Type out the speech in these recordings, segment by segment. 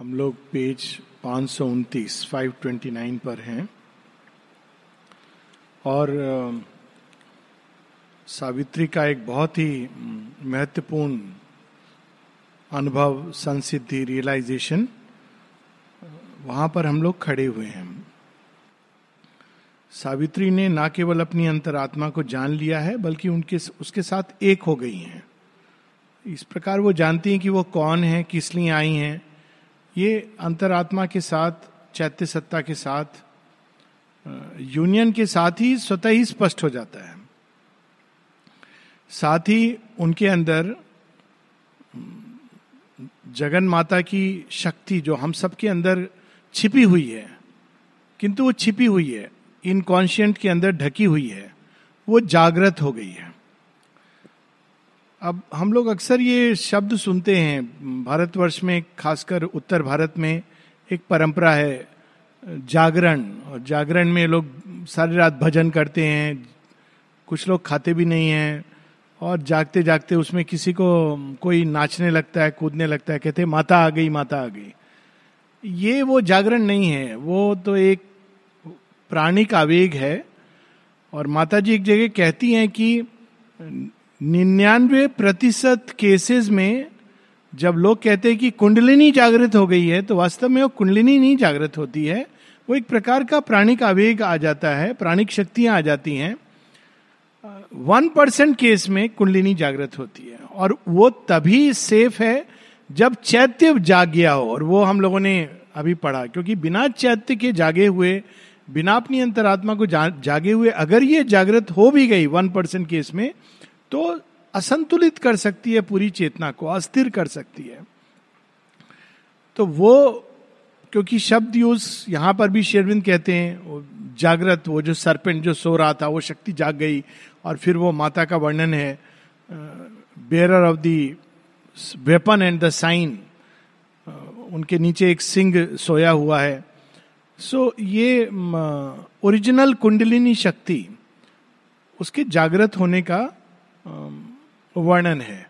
हम लोग पेज पाँच सौ उनतीस फाइव ट्वेंटी नाइन पर हैं। और सावित्री का एक बहुत ही महत्वपूर्ण अनुभव, संसिद्धि रियलाइजेशन वहाँ पर हम लोग खड़े हुए हैं। सावित्री ने ना केवल अपनी अंतरात्मा को जान लिया है, बल्कि उनके उसके साथ एक हो गई हैं। इस प्रकार वो जानती हैं कि वो कौन है, किस लिए आई हैं ये अंतरात्मा के साथ, चैत्य सत्ता के साथ यूनियन के साथ ही स्वतः ही स्पष्ट हो जाता है। साथ ही उनके अंदर जगन माता की शक्ति जो हम सबके अंदर छिपी हुई है, किंतु वो छिपी हुई है इनकॉन्शियंट के अंदर ढकी हुई है, वो जागृत हो गई है। अब हम लोग अक्सर ये शब्द सुनते हैं, भारतवर्ष में, खासकर उत्तर भारत में एक परंपरा है, जागरण। और जागरण में लोग सारी रात भजन करते हैं, कुछ लोग खाते भी नहीं हैं, और जागते जागते उसमें किसी को कोई नाचने लगता है, कूदने लगता है, कहते माता आ गई, माता आ गई। ये वो जागरण नहीं है, वो तो एक प्राणिक आवेग है। और माता जी एक जगह कहती हैं कि निन्यानवे प्रतिशत केसेस में जब लोग कहते हैं कि कुंडलिनी जागृत हो गई है तो वास्तव में वो कुंडलिनी नहीं जागृत होती है। वो एक प्रकार का प्राणिक आवेग आ जाता है प्राणिक शक्तियाँ आ जाती हैं। वन परसेंट केस में कुंडलिनी जागृत होती है और वो तभी सेफ़ है जब चैत्य जाग गया हो और वो हम लोगों ने अभी पढ़ा क्योंकि बिना चैत्य के जागे हुए बिना अपनी अंतरात्मा को जा, जागे हुए अगर ये जागृत हो भी गई वन परसेंट केस में तो असंतुलित कर सकती है पूरी चेतना को अस्थिर कर सकती है। तो वो क्योंकि शब्द यूज़ यहाँ पर भी शेरविंद कहते हैं जागृत वो जो सरपेंट जो सो रहा था वो शक्ति जाग गई और फिर वो माता का वर्णन है bearer of the weapon and the sign उनके नीचे एक सिंह सोया हुआ है। सो so, ये ओरिजिनल कुंडलिनी शक्ति उसके जागृत होने का वर्णन है।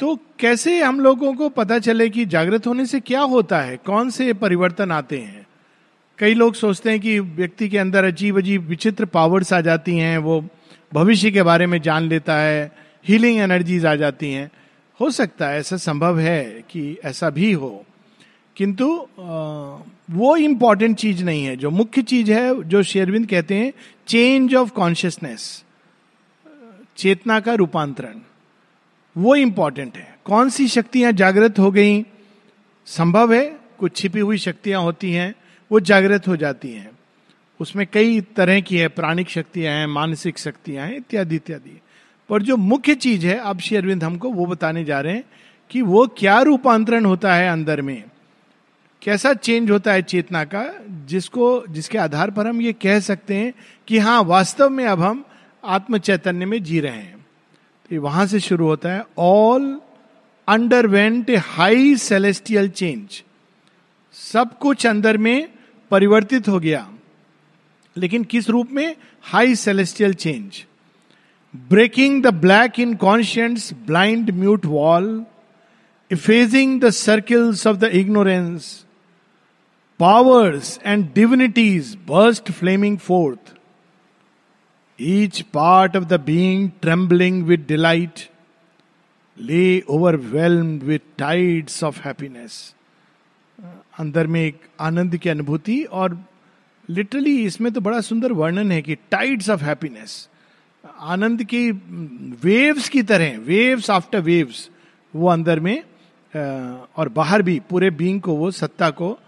तो कैसे हम लोगों को पता चले कि जागृत होने से क्या होता है? कौन से परिवर्तन आते हैं? कई लोग सोचते हैं कि व्यक्ति के अंदर अजीब अजीब विचित्र पावर्स आ जाती हैं, वो भविष्य के बारे में जान लेता है हीलिंग एनर्जीज आ जाती हैं। हो सकता है, ऐसा संभव है कि ऐसा भी हो। किंतु वो इंपॉर्टेंट चीज़ नहीं है। जो मुख्य चीज़ है, जो शेरविंद कहते हैं चेंज ऑफ़ कॉन्शियसनेस चेतना का रूपांतरण। वो इंपॉर्टेंट है। कौन सी शक्तियाँ जागृत हो गई? संभव है, कुछ छिपी हुई शक्तियाँ होती हैं, वो जागृत हो जाती हैं। उसमें कई तरह की है, प्राणिक शक्तियाँ हैं, मानसिक शक्तियाँ हैं, इत्यादि इत्यादि। पर जो मुख्य चीज़ है, अब श्री अरविंद हमको वो बताने जा रहे हैं कि वो क्या रूपांतरण होता है अंदर में। कैसा चेंज होता है चेतना का, जिसको, जिसके आधार पर हम ये कह सकते हैं कि हाँ वास्तव में अब हम आत्म चैतन्य में जी रहे हैं। तो वहाँ से शुरू होता है। All underwent a high celestial change सब कुछ अंदर में परिवर्तित हो गया। लेकिन किस रूप में? High celestial change breaking the black inconscient's blind mute wall effacing the circles of the ignorance powers and divinities burst flaming forth each part of the being trembling with delight, lay overwhelmed with tides of happiness. अंदर में एक आनंद की अनुभूति और literally इसमें तो बड़ा सुंदर वर्णन है कि टाइड्स ऑफ़ हैप्पीनेस आनंद की वेव्स की तरह वेव्स आफ्टर वेव्स वो अंदर में और बाहर भी पूरे बींग को वो सत्ता को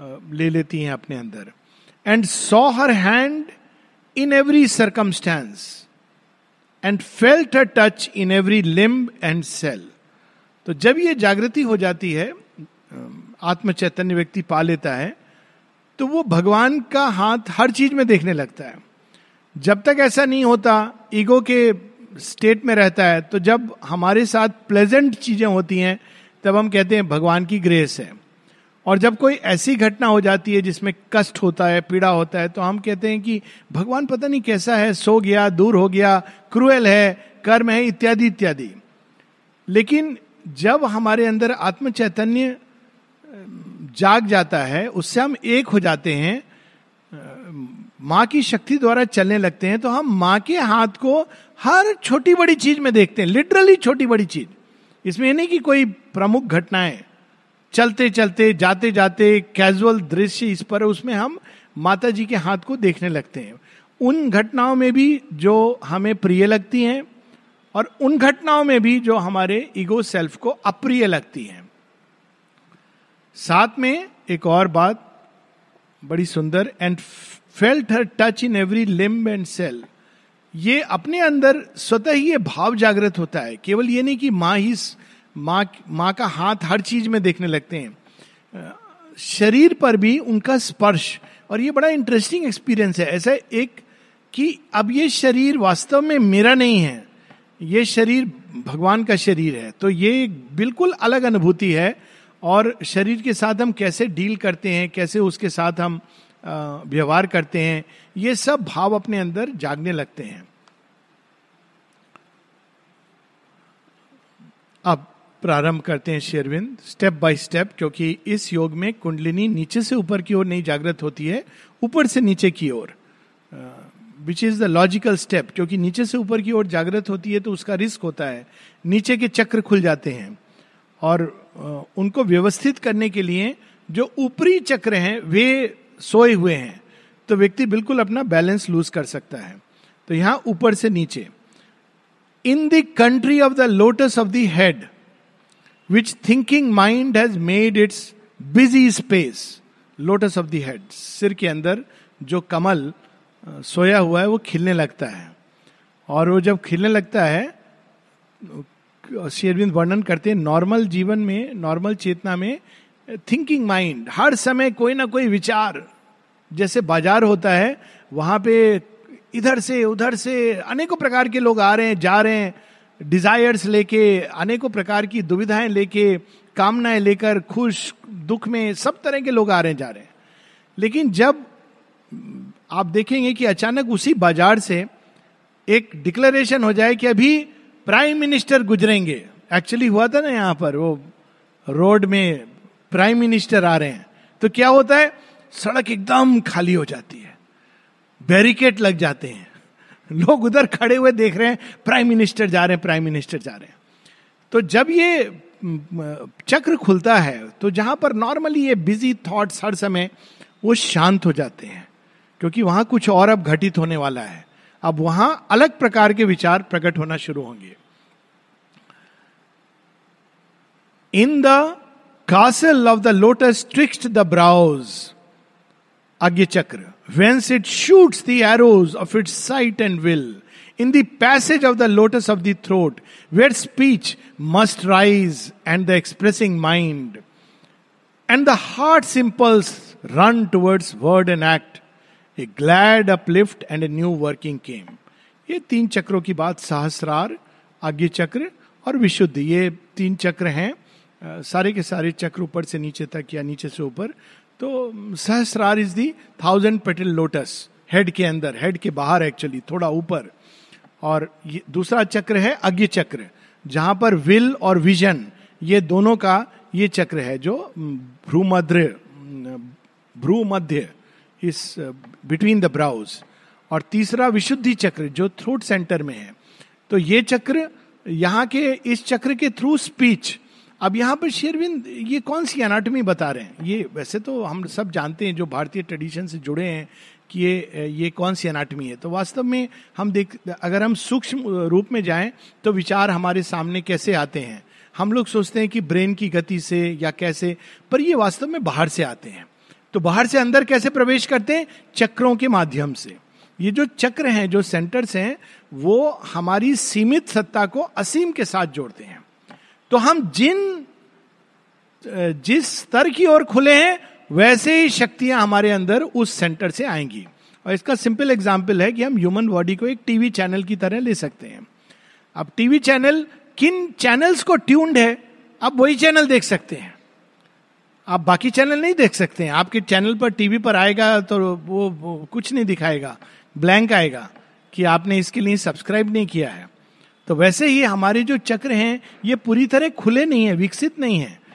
ले लेती हैं अपने अंदर and saw her hand in every circumstance and felt a touch in every limb and cell तो जब ये जागृति हो जाती है आत्म चैतन्य व्यक्ति पा लेता है तो वो भगवान का हाथ हर चीज़ में देखने लगता है। जब तक ऐसा नहीं होता, ईगो के स्टेट में रहता है तो जब हमारे साथ प्लेजेंट चीज़ें होती हैं, तब हम कहते हैं, भगवान की ग्रेस है। और जब कोई ऐसी घटना हो जाती है जिसमें कष्ट होता है, पीड़ा होता है तो हम कहते हैं कि भगवान पता नहीं कैसा है, सो गया, दूर हो गया, क्रूएल है, कर्म है, इत्यादि इत्यादि। लेकिन जब हमारे अंदर आत्म चैतन्य जाग जाता है, उससे हम एक हो जाते हैं माँ की शक्ति द्वारा चलने लगते हैं तो हम माँ के हाथ को हर छोटी बड़ी चीज़ में देखते हैं, लिटरली छोटी बड़ी चीज़। इसमें नहीं कि कोई प्रमुख घटनाएँ। चलते चलते जाते जाते कैजुअल दृश्य इस पर, उसमें हम माता जी के हाथ को देखने लगते हैं। उन घटनाओं में भी जो हमें प्रिय लगती हैं और उन घटनाओं में भी जो हमारे ईगो सेल्फ को अप्रिय लगती हैं। साथ में एक और बात, बड़ी सुंदर and felt her touch in every limb and cell ये अपने अंदर स्वतः ही ये भाव जागृत होता है। केवल ये नहीं कि माँ ही माँ माँ का हाथ हर चीज़ में देखने लगते हैं। शरीर पर भी उनका स्पर्श, और ये बड़ा इंटरेस्टिंग एक्सपीरियंस है। ऐसा एक कि अब ये शरीर वास्तव में मेरा नहीं है, ये शरीर भगवान का शरीर है। तो ये बिल्कुल अलग अनुभूति है, और शरीर के साथ हम कैसे डील करते हैं, कैसे उसके साथ हम व्यवहार करते हैं, ये सब भाव अपने अंदर जागने लगते हैं। अब प्रारंभ करते हैं शेरविंद स्टेप बाय स्टेप क्योंकि इस योग में कुंडलिनी नीचे से ऊपर की ओर नहीं जागृत होती है, ऊपर से नीचे की ओर। Which is the logical step क्योंकि नीचे से ऊपर की ओर जागृत होती है तो उसका रिस्क होता है। नीचे के चक्र खुल जाते हैं। और उनको व्यवस्थित करने के लिए जो ऊपरी चक्र हैं, वे सोए हुए हैं। तो व्यक्ति बिल्कुल अपना बैलेंस लूज कर सकता है। तो यहाँ ऊपर से नीचे। In the country of the lotus of the head which thinking mind has made its busy space lotus of the head सिर के अंदर जो कमल सोया हुआ है, वो खिलने लगता है। और वो जब खिलने लगता है शेरविंद वर्णन करते हैं नॉर्मल जीवन में नॉर्मल चेतना में थिंकिंग माइंड हर समय कोई ना कोई विचार। जैसे बाज़ार होता है, वहाँ पे इधर से, उधर से अनेकों प्रकार के लोग आ रहे हैं, जा रहे हैं डिजायर्स लेके, अनेकों प्रकार की दुविधाएँ लेके, कामनाएँ लेकर, खुश, दुख में सब तरह के लोग आ रहे जा रहे हैं। लेकिन जब आप देखेंगे कि अचानक उसी बाज़ार से एक डिक्लेरेशन हो जाए कि अभी प्राइम मिनिस्टर गुजरेंगे। एक्चुअली हुआ था ना यहाँ पर, वो रोड में प्राइम मिनिस्टर आ रहे हैं। तो क्या होता है? सड़क एकदम खाली हो जाती है। बैरिकेड लग जाते हैं। लोग उधर खड़े हुए देख रहे हैं प्राइम मिनिस्टर जा रहे हैं प्राइम मिनिस्टर जा रहे हैं। तो जब ये चक्र खुलता है तो जहाँ पर नॉर्मली ये बिज़ी थॉट्स हर समय, वो शांत हो जाते हैं। क्योंकि वहाँ कुछ और अब घटित होने वाला है। अब वहाँ अलग प्रकार के विचार प्रकट होना शुरू होंगे। In the castle of the lotus twixt the brows Ajna chakra. Whence it shoots the arrows of it sight and will in the passage of the lotus of the throat where speech must rise and the expressing mind and the heart impulse run towards word and act a glad uplift and a new working came ये तीन चक्रों की बात सहस्रार आज्ञ चक्र और विशुद्ध। ये तीन चक्र हैं सारे के सारे चक्र ऊपर से नीचे तक या नीचे से ऊपर। तो Sahasrara is the thousand petal lotus head के अंदर हेड के बाहर एक्चुअली थोड़ा ऊपर। और ये दूसरा चक्र है अज्ञ चक्र, जहाँ पर विल और विजन ये दोनों का ये चक्र है जो भ्रूमध्य भ्रू मध्य इस बिटवीन द ब्राउज और तीसरा विशुद्धि चक्र जो थ्रोट सेंटर में है। तो ये चक्र, यहाँ के इस चक्र के थ्रू स्पीच अब यहाँ पर शेरविंद, ये कौन सी एनाटमी बता रहे हैं? ये वैसे तो हम सब जानते हैं, जो भारतीय ट्रेडिशन से जुड़े हैं, कि ये ये कौन सी एनाटमी है? तो वास्तव में हम देख, अगर हम सूक्ष्म रूप में जाएँ तो विचार हमारे सामने कैसे आते हैं? हम लोग सोचते हैं कि ब्रेन की गति से या कैसे, पर ये वास्तव में बाहर से आते हैं। तो बाहर से अंदर कैसे प्रवेश करते हैं? चक्रों के माध्यम से। ये जो चक्र हैं, जो सेंटर्स हैं, वो हमारी सीमित सत्ता को असीम के साथ जोड़ते हैं। तो हम जिन जिस स्तर की ओर खुले हैं वैसे ही शक्तियाँ हमारे अंदर उस सेंटर से आएँगी। और इसका सिंपल एग्ज़ाम्पल है कि हम ह्यूमन बॉडी को एक टीवी चैनल की तरह ले सकते हैं। अब टीवी चैनल किन चैनल्स को ट्यून्ड है आप वही चैनल देख सकते हैं। आप बाकी चैनल नहीं देख सकते हैं। आपके चैनल पर टीवी पर आएगा तो वो, वो कुछ नहीं दिखाएगा। ब्लैंक आएगा कि आपने इसके लिए सब्सक्राइब नहीं किया है। तो वैसे ही हमारे जो चक्र हैं, ये पूरी तरह खुले नहीं है, विकसित नहीं है।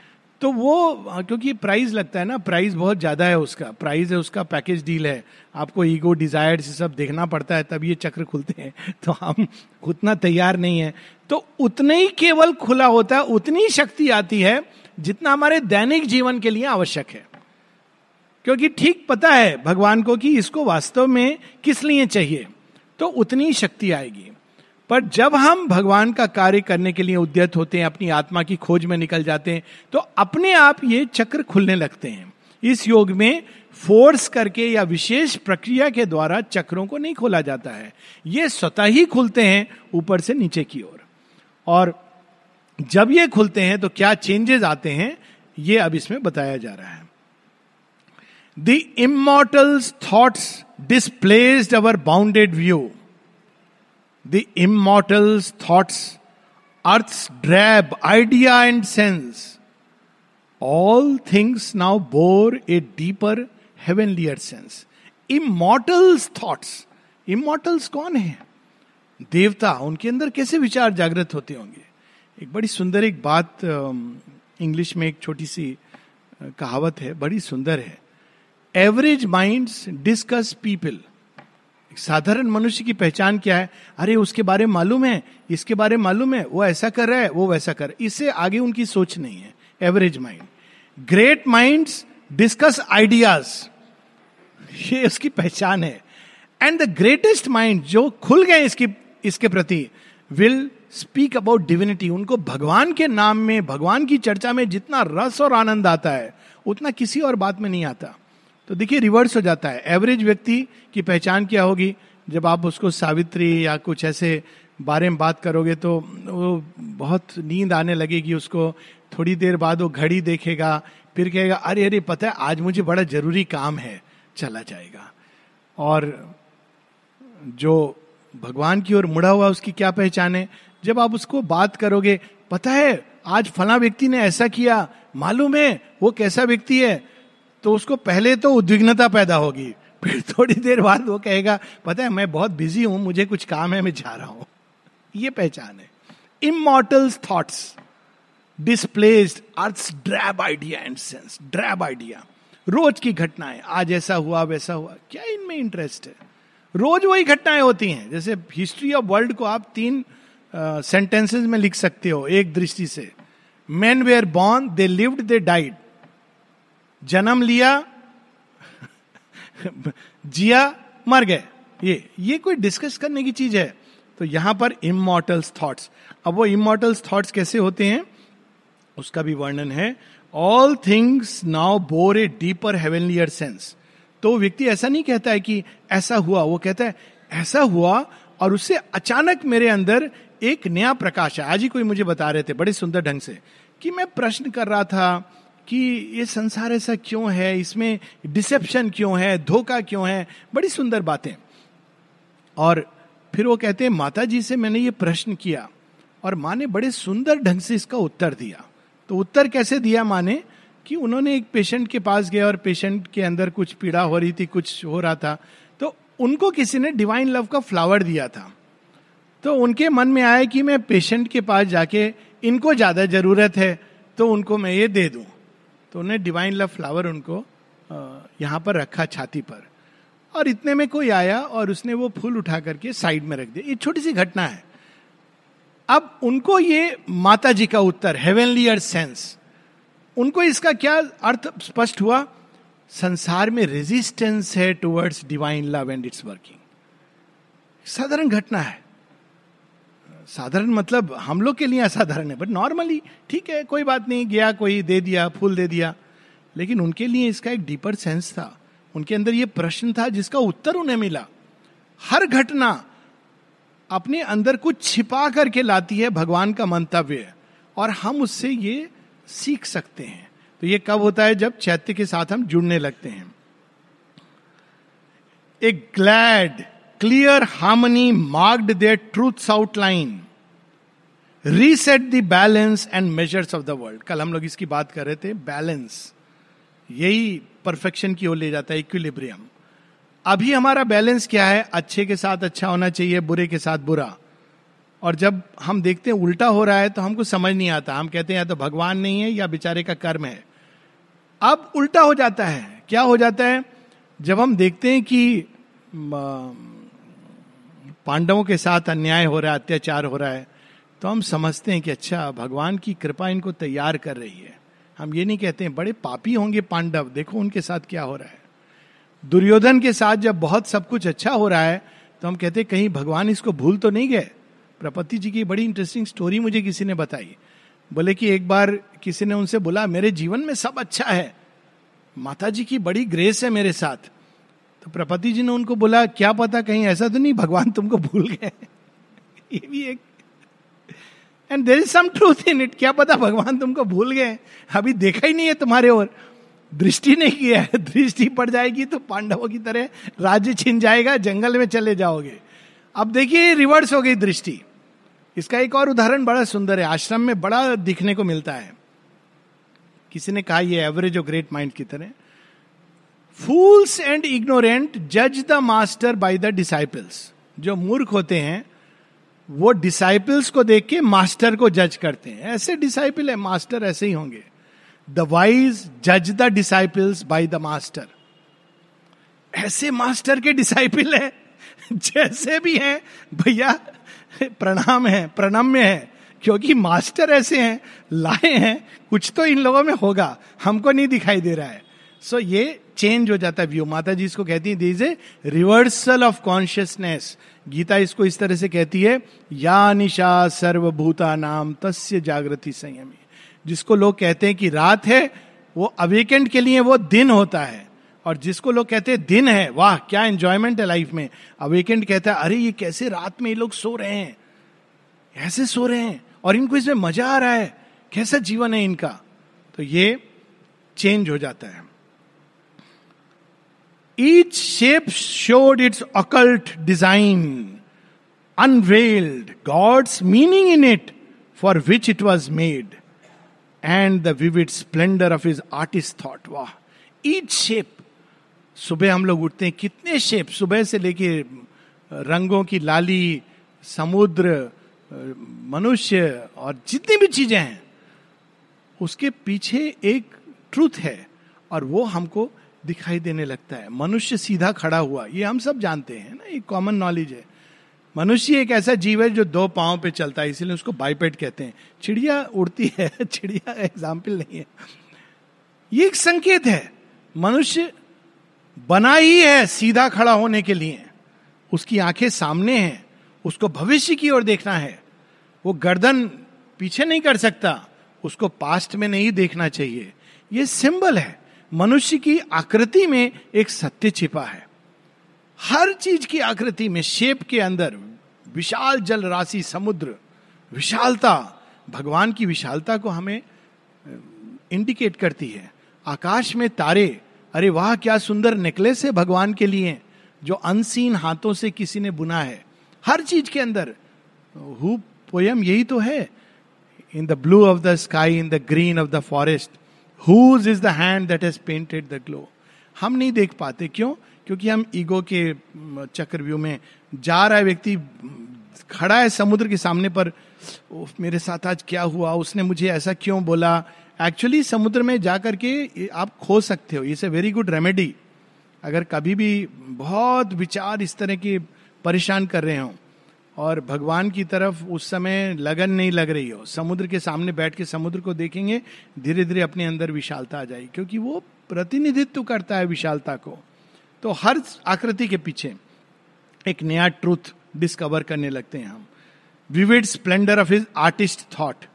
तो वो, क्योंकि प्राइस लगता है ना प्राइस बहुत ज़्यादा है उसका। प्राइस है उसका पैकेज डील है। आपको ईगो डिज़ायर से सब देखना पड़ता है तब ये चक्र खुलते हैं। तो हम उतना तैयार नहीं है। तो उतने ही केवल खुला होता है, उतनी शक्ति आती है, जितना हमारे दैनिक जीवन के लिए आवश्यक है। क्योंकि ठीक पता है भगवान को कि इसको वास्तव में किस लिए चाहिए। तो उतनी शक्ति आएगी। पर जब हम भगवान का कार्य करने के लिए उद्यत होते हैं अपनी आत्मा की खोज में निकल जाते हैं तो अपने आप ये चक्र खुलने लगते हैं। इस योग में फोर्स करके या विशेष प्रक्रिया के द्वारा चक्रों को नहीं खोला जाता है। ये स्वतः ही खुलते हैं ऊपर से नीचे की ओर। और, जब ये खुलते हैं तो क्या चेंजेस आते हैं ये अब इसमें बताया जा रहा है। The immortals thoughts displaced our bounded view the immortal's thoughts, earth's drab idea and sense, all things now bore a deeper, heavenlier sense. Immortals thoughts. Immortals कौन है देवता उनके अंदर कैसे विचार जागृत होते होंगे एक बड़ी सुंदर एक बात इंग्लिश में एक छोटी सी कहावत है बड़ी सुंदर है एवरेज माइंड्स डिस्कस पीपल साधारण मनुष्य की पहचान क्या है? अरे, उसके बारे में मालूम है, इसके बारे में मालूम है, वो ऐसा कर रहा है, वो वैसा कर इससे आगे उनकी सोच नहीं है average mind great minds discuss ideas ये उसकी पहचान है। एंड द ग्रेटेस्ट माइंड जो खुल गए इसकी, इसके प्रति विल स्पीक अबाउट डिविनिटी उनको भगवान के नाम में, भगवान की चर्चा में जितना रस और आनंद आता है, उतना किसी और बात में नहीं आता। तो देखिए रिवर्स हो जाता है। एवरेज व्यक्ति की पहचान क्या होगी? जब आप उसको सावित्री या कुछ ऐसे बारे में बात करोगे तो वो बहुत नींद आने लगेगी उसको। थोड़ी देर बाद वो घड़ी देखेगा, फिर कहेगा, अरे अरे, पता है, आज मुझे बड़ा ज़रूरी काम है। चला जाएगा। और जो भगवान की ओर मुड़ा हुआ उसकी क्या पहचान है? जब आप उसको बात करोगे, पता है, आज फला व्यक्ति ने ऐसा किया, मालूम है, वो कैसा व्यक्ति है? तो उसको पहले तो उद्विग्नता पैदा होगी। फिर थोड़ी देर बाद वो कहेगा पता है मैं बहुत बिज़ी हूँ मुझे कुछ काम है मैं जा रहा हूँ। ये पहचान है। Immortals thoughts displaced earth drab idea and sense drab idea रोज की घटनाएँ आज ऐसा हुआ वैसा हुआ क्या इनमें इंटरेस्ट है? रोज वही घटनाएँ होती हैं। जैसे हिस्ट्री ऑफ़ वर्ल्ड को आप तीन सेंटेंसेस uh, में लिख सकते हो एक दृष्टि से। Man were born they lived they died जन्म लिया, जिया, मर गए। ये ये कोई डिस्कस करने की चीज़ है। तो यहाँ पर इमोटल्स थॉट्स अब वो इमोटल्स थॉट्स कैसे होते हैं? उसका भी वर्णन है all things now bore a deeper heavenlier sense तो व्यक्ति ऐसा नहीं कहता है कि ऐसा हुआ, वो कहता है, ऐसा हुआ और उससे अचानक मेरे अंदर एक नया प्रकाश है आज ही कोई मुझे बता रहे थे, बड़े सुंदर ढंग से, कि मैं प्रश्न कर रहा था कि ये संसार ऐसा क्यों है? इसमें डिसेप्शन क्यों है? धोखा क्यों है? बड़ी सुंदर बातें। और फिर वो कहते हैं माता जी से मैंने ये प्रश्न किया और माँ ने बड़े सुंदर ढंग से इसका उत्तर दिया। तो उत्तर कैसे दिया माँ ने? कि उन्होंने एक पेशेंट के पास गया और पेशेंट के अंदर कुछ पीड़ा हो रही थी, कुछ हो रहा था। तो उनको किसी ने डिवाइन लव का फ्लावर दिया था। तो उनके मन में आया कि मैं पेशेंट के पास जाके इनको ज़्यादा ज़रूरत है तो उनको मैं ये दे दूँ। तो उन्हें डिवाइन लव फ्लावर उनको यहाँ पर रखा छाती पर। और इतने में कोई आया और उसने वो फूल उठा करके साइड में रख दिया। ये छोटी सी घटना है। अब उनको ये माता जी का उत्तर हेवेनलियर सेंस उनको इसका क्या अर्थ स्पष्ट हुआ? संसार में रेजिस्टेंस है towards divine love and its working साधारण घटना है। साधारण मतलब हम लोग के लिए असाधारण है बट नॉर्मली ठीक है, कोई बात नहीं, गया, कोई दे दिया, फूल दे दिया। लेकिन उनके लिए इसका एक डीपर सेंस था। उनके अंदर ये प्रश्न था जिसका उत्तर उन्हें मिला। हर घटना अपने अंदर कुछ छिपा करके लाती है भगवान का मंतव्य। और हम उससे ये सीख सकते हैं। तो ये कब होता है? जब चैत्य के साथ हम जुड़ने लगते हैं। एक glad clear harmony marked their truth outline reset the balance and measures of the world कल हम लोग इसकी बात कर रहे थे बैलेंस यही परफेक्शन की ओर ले जाता है इक्विलिब्रियम अभी हमारा बैलेंस क्या है? अच्छे के साथ अच्छा होना चाहिए, बुरे के साथ बुरा. और जब हम देखते हैं उल्टा हो रहा है तो हमको समझ नहीं आता. हम कहते हैं या तो भगवान नहीं है या बेचारे का कर्म है. अब उल्टा हो जाता है. क्या हो जाता है? जब हम देखते हैं कि पांडवों के साथ अन्याय हो रहा है, अत्याचार हो रहा है तो हम समझते हैं कि अच्छा भगवान की कृपा इनको तैयार कर रही है। हम ये नहीं कहते हैं, बड़े पापी होंगे पांडव, देखो उनके साथ क्या हो रहा है। दुर्योधन के साथ जब बहुत सब कुछ अच्छा हो रहा है तो हम कहते हैं, कहीं भगवान इसको भूल तो नहीं गए? प्रपति जी की बड़ी इंटरेस्टिंग स्टोरी मुझे किसी ने बताई। बोले कि एक बार किसी ने उनसे बोला, मेरे जीवन में सब अच्छा है। माता जी की बड़ी ग्रेस है मेरे साथ। तो प्रपति जी ने उनको बोला, क्या पता कहीं ऐसा तो नहीं, भगवान तुमको भूल गए ये भी एक and there is some truth in it क्या पता भगवान तुमको भूल गए अभी देखा ही नहीं है तुम्हारे ओर। दृष्टि नहीं किया है, दृष्टि पड़ जाएगी तो पांडवों की तरह राज्य छिन जाएगा, जंगल में चले जाओगे। अब देखिए रिवर्स हो गई दृष्टि। इसका एक और उदाहरण बड़ा सुंदर है, आश्रम में बड़ा दिखने को मिलता है। किसी ने कहा, ये एवरेज और ग्रेट माइंड की तरह फूल्स एंड इग्नोरेंट जज the master by the disciples जो मूर्ख होते हैं, वो डिसाइपल्स को देख के मास्टर को जज करते हैं। ऐसे डिसाइपल है मास्टर ऐसे ही होंगे। द वाइज जज the disciples by the master ऐसे मास्टर के डिसाइपल है, जैसे भी हैं, भैया, प्रणाम है, प्रणम्य है, क्योंकि मास्टर ऐसे हैं, लाए हैं, कुछ तो इन लोगों में होगा, हमको नहीं दिखाई दे रहा है। सो ये चेंज हो जाता है व्यू माता जी इसको कहती है these a reversal of consciousness Gita इसको इस तरह से कहती है या निशा सर्वभूता नाम तस्य जागृति संयमी. जिसको लोग कहते हैं कि रात है, वो अवेकेंड के लिए वो दिन होता है। और जिसको लोग कहते हैं दिन है, वाह, क्या एंजॉयमेंट है लाइफ में। अवेकेंड कहता है, अरे, ये कैसे रात में ये लोग सो रहे हैं? ऐसे सो रहे हैं? और इनको इसमें मज़ा आ रहा है। कैसा जीवन है इनका? तो ये चेंज हो जाता है। Each shape showed its occult design unveiled God's meaning in it for which it was made and the vivid splendour of his artist thought वाह ईच शेप सुबह हम लोग उठते हैं, कितने शेप सुबह से लेके रंगों की लाली, समुद्र, मनुष्य और जितनी भी चीज़ें हैं, उसके पीछे एक ट्रूथ है, और वो हमको दिखाई देने लगता है। मनुष्य सीधा खड़ा हुआ, ये हम सब जानते हैं ना एक कॉमन नॉलेज है। मनुष्य एक ऐसा जीव है जो दो पाँव पे चलता है, इसीलिए उसको बाइपेट कहते हैं। चिड़िया उड़ती है, चिड़िया एग्ज़ाम्पल नहीं है। ये एक संकेत है। मनुष्य बना ही है सीधा खड़ा होने के लिए। उसकी आँखें सामने हैं, उसको भविष्य की ओर देखना है। वो गर्दन पीछे नहीं कर सकता, उसको पास्ट में नहीं देखना चाहिए। ये सिंबल है। मनुष्य की आकृति में एक सत्य छिपा है। हर चीज़ की आकृति में शेप के अंदर विशाल जल राशि, समुद्र, विशालता, भगवान की विशालता को हमें इंडिकेट करती है। आकाश में तारे, अरे वाह, क्या सुंदर नेकलेस है भगवान के लिए, जो अनसीन हाथों से किसी ने बुना है। हर चीज़ के अंदर, हु पोयम यही तो है। In the blue of the sky, in the green of the forest whose is the hand that has painted the glow हम नहीं देख पाते, क्यों? क्योंकि हम ईगो के चक्रव्यूह में जा रहा है व्यक्ति, खड़ा है समुद्र के सामने पर मेरे साथ आज क्या हुआ? उसने मुझे ऐसा क्यों बोला? एक्चुअली समुद्र में जा करके आप खो सकते हो। It's a very good remedy अगर कभी भी बहुत विचार इस तरह के परेशान कर रहे हो और भगवान की तरफ़ उस समय लगन नहीं लग रही हो। समुद्र के सामने बैठ के समुद्र को देखेंगे धीरे धीरे अपने अंदर विशालता आ जाएगी, क्योंकि वो प्रतिनिधित्व करता है विशालता को। तो हर आकृति के पीछे एक नया ट्रूथ डिस्कवर करने लगते हैं हम। Vivid splendour of his artist thought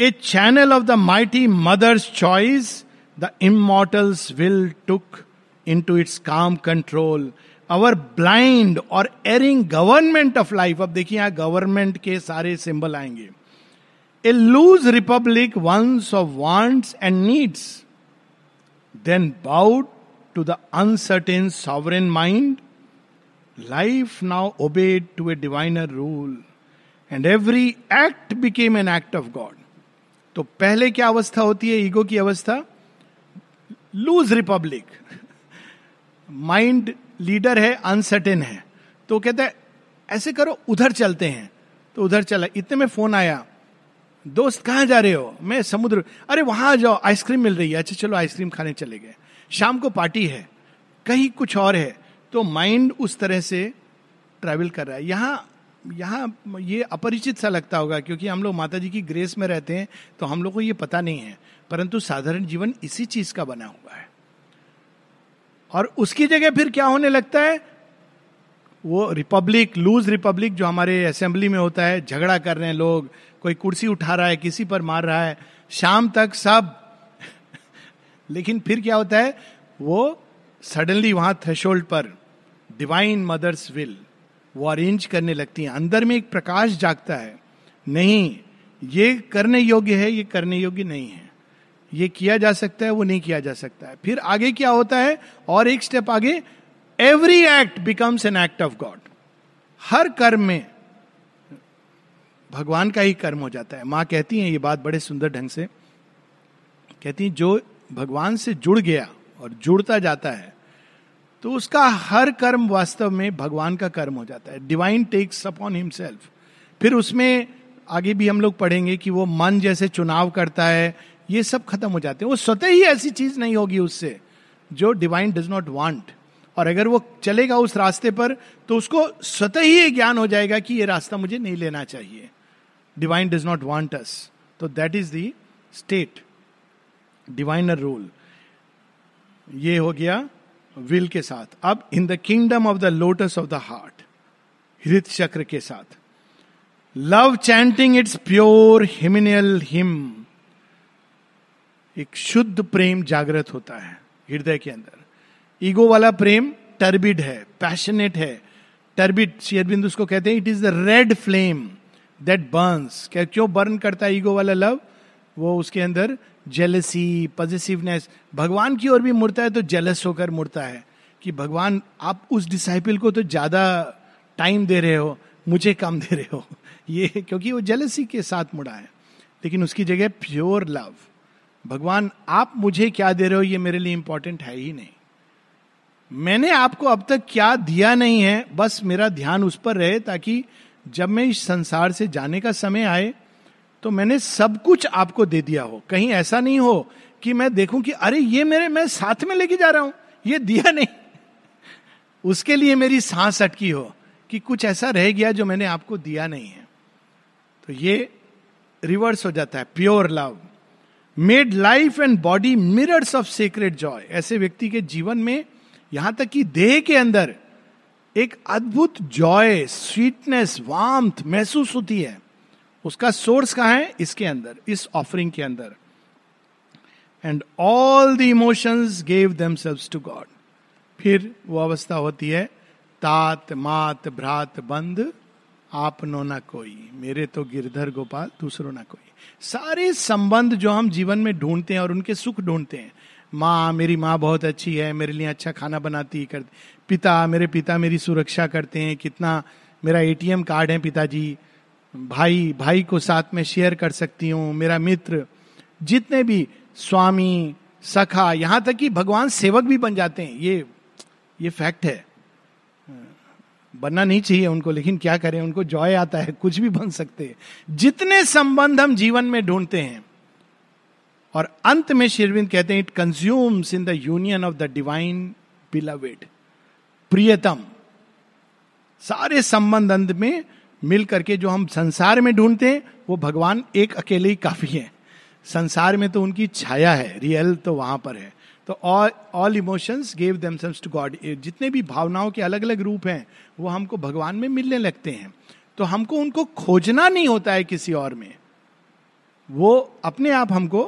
a channel of the mighty mother's choice the immortals will took into its calm control our blind और एरिंग गवर्नमेंट ऑफ़ लाइफ अब देखिए, यहाँ गवर्नमेंट के सारे सिंबल आएँगे। A loose republic once of wants and needs then bound to the uncertain sovereign mind life now obeyed to a diviner rule and every act became an act of God तो पहले क्या अवस्था होती है? Ego की अवस्था? Loose republic mind leader है uncertain है। तो कहते हैं, ऐसे करो, उधर चलते हैं। तो उधर चला। इतने में फ़ोन आया, दोस्त, कहाँ जा रहे हो? मैं समुद्र अरे, वहाँ जाओ, आइसक्रीम मिल रही है। अच्छा चलो, आइसक्रीम खाने चले गए। शाम को पार्टी है। कहीं कुछ और है। तो माइंड उस तरह से ट्रैवल कर रहा है। यहाँ यहाँ ये अपरिचित सा लगता होगा, क्योंकि हम लोग माता जी की ग्रेस में रहते हैं तो हम लोग को ये पता नहीं है। परंतु साधारण जीवन इसी चीज़ का बना हुआ है। और उसकी जगह फिर क्या होने लगता है? वो रिपब्लिक, लूज रिपब्लिक जो हमारे असेंबली में होता है, झगड़ा कर रहे हैं लोग, कोई कुर्सी उठा रहा है, किसी पर मार रहा है, शाम तक सब लेकिन फिर क्या होता है? वो सडनली वहाँ थ्रेशोल्ड पर डिवाइन मदर्स विल वो अरेंज करने लगती हैं। अंदर में एक प्रकाश जागता है, नहीं, ये करने योग्य है, ये करने योग्य नहीं है। ये किया जा सकता है, वो नहीं किया जा सकता है। फिर आगे क्या होता है? और एक स्टेप आगे every act becomes an act of God हर कर्म में भगवान का ही कर्म हो जाता है। माँ कहती हैं, ये बात बड़े सुंदर ढंग से। कहती हैं, जो भगवान से जुड़ गया और जुड़ता जाता है तो उसका हर कर्म वास्तव में भगवान का कर्म हो जाता है। डिवाइन टेक्स अपॉन हिमसेल्फ फिर उसमें आगे भी हम लोग पढ़ेंगे कि वो मन जैसे चुनाव करता है ये सब खत्म हो जाते हैं। वो स्वतः ही ऐसी चीज़ नहीं होगी उससे जो डिवाइन डज नॉट वांट और अगर वो चलेगा उस रास्ते पर तो उसको स्वतः ही ये ज्ञान हो जाएगा कि ये रास्ता मुझे नहीं लेना चाहिए। Divine does not want us तो that is the state diviner rule ये हो गया विल के साथ। अब in the kingdom of the lotus of the heart Hrit chakra के साथ। Love chanting its pure hymeneal hymn एक शुद्ध प्रेम जागृत होता है हृदय के अंदर। ईगो वाला प्रेम टर्बिड है पैशनेट है। टर्बिड शेयरबिंद उसको कहते हैं it is the red flame that burns क्या बर्न करता है ईगो वाला लव वो उसके अंदर जेलसी पॉजिटिवनेस भगवान की ओर भी मुड़ता है तो जेलस होकर मुड़ता है कि भगवान, आप उस डिसाइपल को तो ज़्यादा टाइम दे रहे हो, मुझे कम दे रहे हो। ये, क्योंकि वो जेलसी के साथ मुड़ा है। लेकिन उसकी जगह प्योर लव भगवान, आप मुझे क्या दे रहे हो? ये मेरे लिए इंपॉर्टेंट है ही नहीं। मैंने आपको अब तक क्या दिया नहीं है, बस मेरा ध्यान उस पर रहे ताकि जब मैं इस संसार से जाने का समय आए तो मैंने सब कुछ आपको दे दिया हो। कहीं ऐसा नहीं हो कि मैं देखूँ कि, अरे, ये मेरे, मैं साथ में लेके जा रहा हूँ, ये दिया नहीं। उसके लिए मेरी सांस अटकी हो कि कुछ ऐसा रह गया जो मैंने आपको दिया नहीं है। तो ये रिवर्स हो जाता है, pure love. Made life and body mirrors of secret joy ऐसे व्यक्ति के जीवन में यहाँ तक कि देह के अंदर एक अद्भुत जॉय स्वीटनेस वाम्थ महसूस होती है। उसका सोर्स कहा है? इसके अंदर, इस ऑफरिंग के अंदर। And all the emotions gave themselves to God फिर वो अवस्था होती है, तात, मात, भ्रात, बंद, आप नो ना कोई, मेरे तो गिरधर गोपाल, दूसरों ना कोई। सारे संबंध जो हम जीवन में ढूंढते हैं और उनके सुख ढूंढते हैं। माँ, मेरी माँ बहुत अच्छी है, मेरे लिए अच्छा खाना बनाती कर पिता, मेरे पिता मेरी सुरक्षा करते हैं, कितना मेरा एटीएम कार्ड है पिताजी, भाई भाई को साथ में शेयर कर सकती हूँ, मेरा मित्र, जितने भी स्वामी, सखा, यहाँ तक कि भगवान सेवक भी बन जाते हैं, ये ये फैक्ट है। बनना नहीं चाहिए उनको, लेकिन क्या करें, उनको जॉय आता है, कुछ भी बन सकते हैं। जितने संबंध हम जीवन में ढूंढते हैं, और अंत में शेरविंद कहते हैं it consumes in the union of the divine beloved प्रियतम, सारे संबंध अंत में मिल करके जो हम संसार में ढूंढते हैं, वो भगवान एक अकेले ही काफ़ी है। संसार में तो उनकी छाया है, रियल तो वहाँ पर है। तो all emotions gave themselves to God जितने भी भावनाओं के अलग अलग रूप हैं, वो हमको भगवान में मिलने लगते हैं। तो हमको उनको खोजना नहीं होता है किसी और में। वो अपने आप हमको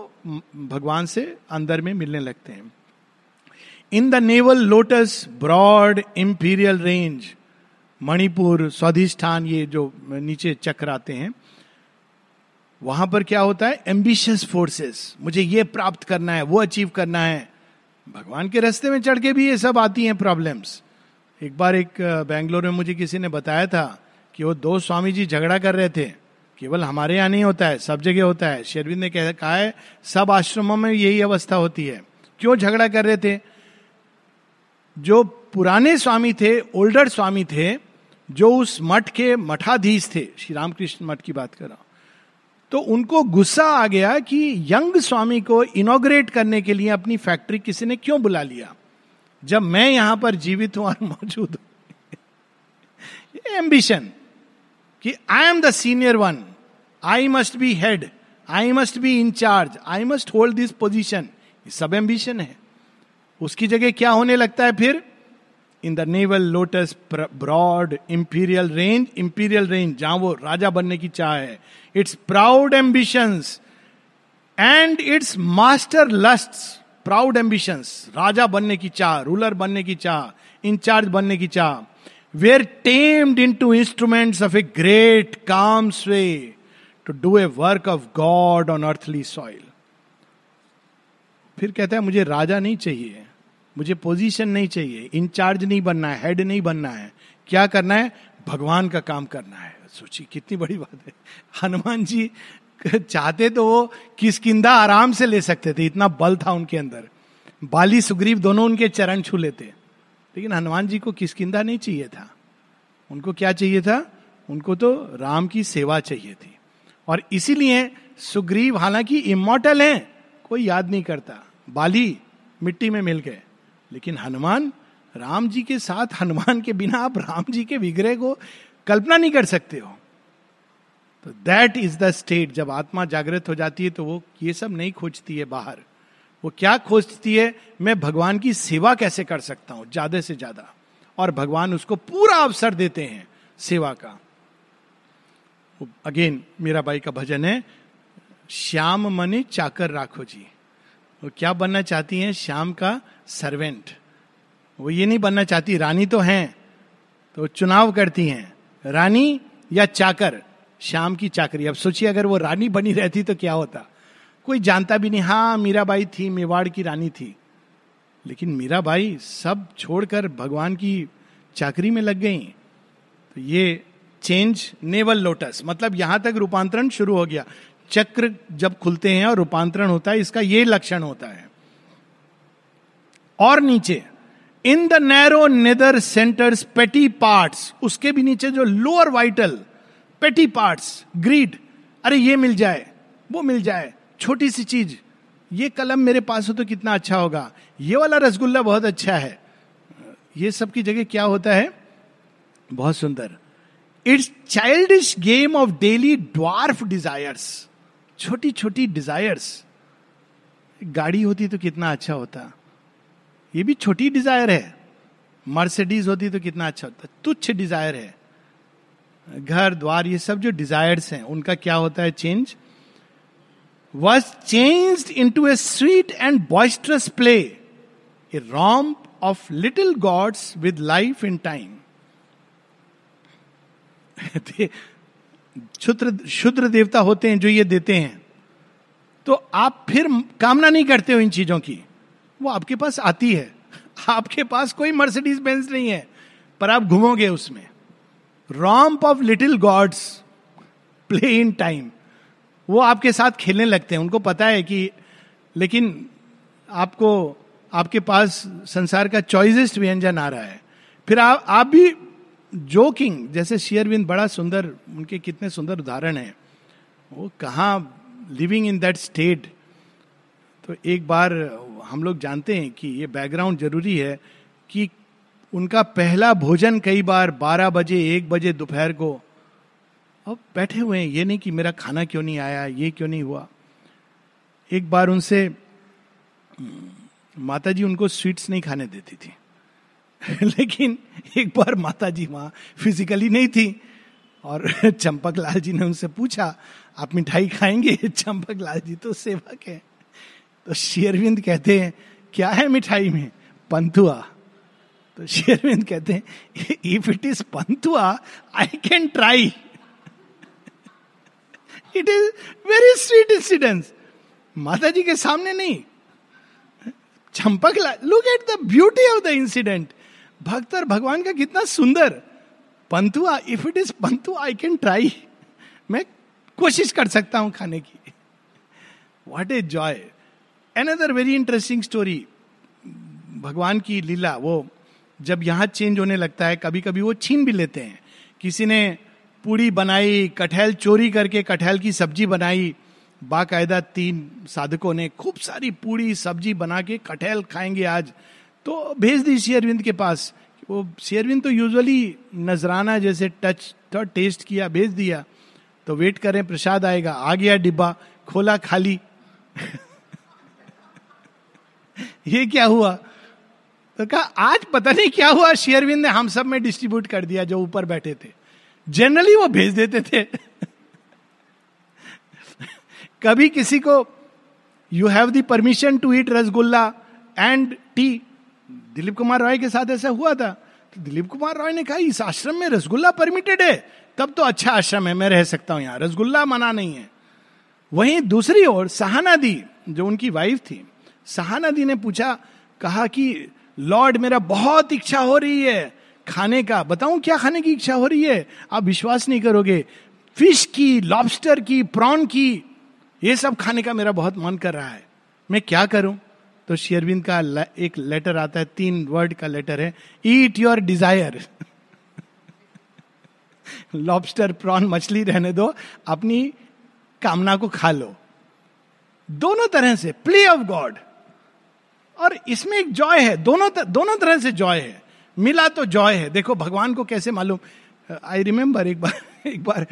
भगवान से अंदर में मिलने लगते हैं। In the navel lotus broad imperial range Manipura, Svadhisthana, ये जो नीचे चक्र आते हैं, वहाँ पर क्या होता है? एम्बिशियस फोर्सेस मुझे ये प्राप्त करना है, वो अचीव करना है। भगवान के रास्ते में चढ़ के भी ये सब आती हैं प्रॉब्लम्स एक बार एक बेंगलोर में मुझे किसी ने बताया था कि वो दो स्वामी जी झगड़ा कर रहे थे। केवल हमारे यहाँ नहीं होता है, सब जगह होता है। शेरविंद ने कहा है, सब आश्रमों में यही अवस्था होती है। क्यों झगड़ा कर रहे थे? जो पुराने स्वामी थे ओल्डर स्वामी थे, जो उस मठ के मठाधीश थे, श्री रामकृष्ण मठ की बात कर रहा हूँ। तो उनको गुस्सा आ गया कि यंग स्वामी को इनोग्रेट करने के लिए अपनी फैक्ट्री किसी ने क्यों बुला लिया? जब मैं यहाँ पर जीवित हूँ और मौजूद हूँ। एम्बिशन कि I am the senior one I must be head I must be in charge I must hold this position सब एम्बिशन है। उसकी जगह क्या होने लगता है फिर? In the navel lotus broad imperial range imperial range जहाँ वो राजा बनने की चाह है। Its proud ambitions and its master lust proud ambitions राजा बनने की चाह रूलर बनने की चाह इंचार्ज बनने की चाह were tamed into instrument of a great calm sway to do a work of God on earthly soil फिर कहता है, मुझे राजा नहीं चाहिए। मुझे पोजीशन नहीं चाहिए इंचार्ज नहीं बनना है हेड नहीं बनना है। क्या करना है? भगवान का काम करना है। सोचिए, कितनी बड़ी बात है। हनुमान जी चाहते तो वो किसकिंदा आराम से ले सकते थे, इतना बल था उनके अंदर। बाली सुग्रीव दोनों उनके चरण छू लेते। लेकिन हनुमान जी को किसकिंदा नहीं चाहिए था। उनको क्या चाहिए था? उनको तो राम की सेवा चाहिए थी। और इसीलिए सुग्रीव हालाँकि इमोटल हैं, कोई याद नहीं करता। बाली मिट्टी में मिल गए। लेकिन हनुमान, राम जी के साथ, हनुमान के बिना आप राम जी के विग्रह को कल्पना नहीं कर सकते हो। तो दैट इज़ द स्टेट जब आत्मा जागृत हो जाती है तो वो ये सब नहीं खोजती है बाहर। वो क्या खोजती है? मैं भगवान की सेवा कैसे कर सकता हूँ? ज़्यादा से ज़्यादा। और भगवान उसको पूरा अवसर देते हैं सेवा का। अगेन मीरा बाई का भजन है, श्याम मने चाकर राखो जी। वो क्या बनना चाहती हैं? श्याम का सर्वेंट वो ये नहीं बनना चाहती, रानी तो हैं तो चुनाव करती हैं। रानी या चाकर? श्याम की चाकरी। अब सोचिए, अगर वो रानी बनी रहती तो क्या होता? कोई जानता भी नहीं हाँ मीराबाई थी, मेवाड़ की रानी थी। लेकिन मीराबाई सब छोड़कर भगवान की चाकरी में लग गई। तो ये चेंज नेवल लोटस मतलब यहाँ तक रूपांतरण शुरू हो गया। चक्र जब खुलते हैं और रूपांतरण होता है, इसका यह लक्षण होता है। और नीचे in the narrow nether centres petty parts उसके भी नीचे जो lower vital petty parts greed अरे ये मिल जाए, वो मिल जाए, छोटी सी चीज़, ये कलम मेरे पास हो तो कितना अच्छा होगा। ये वाला रसगुल्ला बहुत अच्छा है। ये सब की जगह क्या होता है? बहुत सुंदर। Its childish game of daily dwarf desires छोटी छोटी डिजायर्स गाड़ी होती तो कितना अच्छा होता। ये भी छोटी डिज़ायर है। मर्सिडीज होती तो कितना अच्छा होता। तुच्छ डिज़ायर है। घर, द्वार, ये सब जो डिजायर्स हैं, उनका क्या होता है change was change into a sweet and boisterous play a romp of little gods with life in time शुद्र शुद्र देवता होते हैं जो ये देते हैं। तो आप फिर कामना नहीं करते हो इन चीज़ों की। वो आपके पास आती है। आपके पास कोई मर्सिडीज बेंस नहीं है, पर आप घूमोगे उसमें। Romp of little gods play in time वो आपके साथ खेलने लगते हैं। उनको पता है कि, लेकिन आपको, आपके पास संसार का चॉइसेस्ट व्यंजन आ रहा है। फिर आप आप भी जोकिंग, जैसे शेयरविंद बड़ा सुंदर, उनके कितने सुंदर उदाहरण हैं। वो कहा लिविंग इन दैट स्टेट? तो एक बार हम लोग जानते हैं कि ये बैकग्राउंड ज़रूरी है कि उनका पहला भोजन कई बार 12 बजे, एक बजे दोपहर को। अब बैठे हुए हैं, ये नहीं कि मेरा खाना क्यों नहीं आया, ये क्यों नहीं हुआ? एक बार उनसे माता जी उनको स्वीट्स नहीं खाने देती थी। लेकिन एक बार माता जी वहाँ फिजिकली नहीं थी और चंपक लाल जी ने उनसे पूछा, आप मिठाई खाएँगे? चंपक लाल जी तो सेवक है। तो शेरविंद कहते हैं, क्या है मिठाई में? पंथुआ तो शेरविंद कहते हैं if it is pantua I can try it is very sweet incidence माता जी के सामने नहीं। Champaklal look at the beauty of the incident भक्त और भगवान का कितना सुंदर। Pantua if it is pantua I can try मैं कोशिश कर सकता हूँ खाने की। What a joy another very interesting story भगवान की लीला, वो जब यहाँ चेंज होने लगता है कभी कभी वो छीन भी लेते हैं। किसी ने पूड़ी बनाई, कटहल चोरी करके कटहल की सब्ज़ी बनाई। बाकायदा तीन साधकों ने खूब सारी पूड़ी, सब्ज़ी बना के कटहल खाएँगे आज। तो भेज दी शेयरविंद के पास। वो शेयरविंद तो यूजुअली नजराना जैसे टच तो टेस्ट किया, भेज दिया। तो वेट करें, प्रसाद आएगा। आ गया डिब्बा, खोला खाली। ये क्या हुआ? तो कहा, आज पता नहीं क्या हुआ शेयरविंद ने हम सब में डिस्ट्रीब्यूट कर दिया जो ऊपर बैठे थे। जनरली वो भेज देते थे। कभी किसी को you have the permission to eat rasgulla and tea Dilip Kumar Roy के साथ ऐसा हुआ था। तो दिलीप कुमार रॉय ने कहा, इस आश्रम में रसगुल्ला परमिटेड है। तब तो अच्छा आश्रम है, मैं रह सकता हूँ यहाँ। रसगुल्ला मना नहीं है। वहीं दूसरी ओर, सहाना दी, जो उनकी वाइफ थी, सहाना दी ने पूछा, कहा कि लॉर्ड मेरा बहुत इच्छा हो रही है खाने का। बताऊँ क्या खाने की इच्छा हो रही है? आप विश्वास नहीं करोगे। फ़िश की लॉबस्टर की प्रॉन की, ये सब खाने का मेरा बहुत मन कर रहा है। मैं क्या करूँ? तो शेयरविंद का एक लेटर आता है तीन वर्ड का लेटर है eat your desire lobster prawn मछली रहने दो अपनी कामना को खा लो। दोनों तरह से प्ले ऑफ़ गॉड और इसमें एक जॉय है दोनों तर, दोनों तरह से जॉय है। मिला तो जॉय है। देखो भगवान को कैसे मालूम? आई रिमेम्बर एक बार एक बार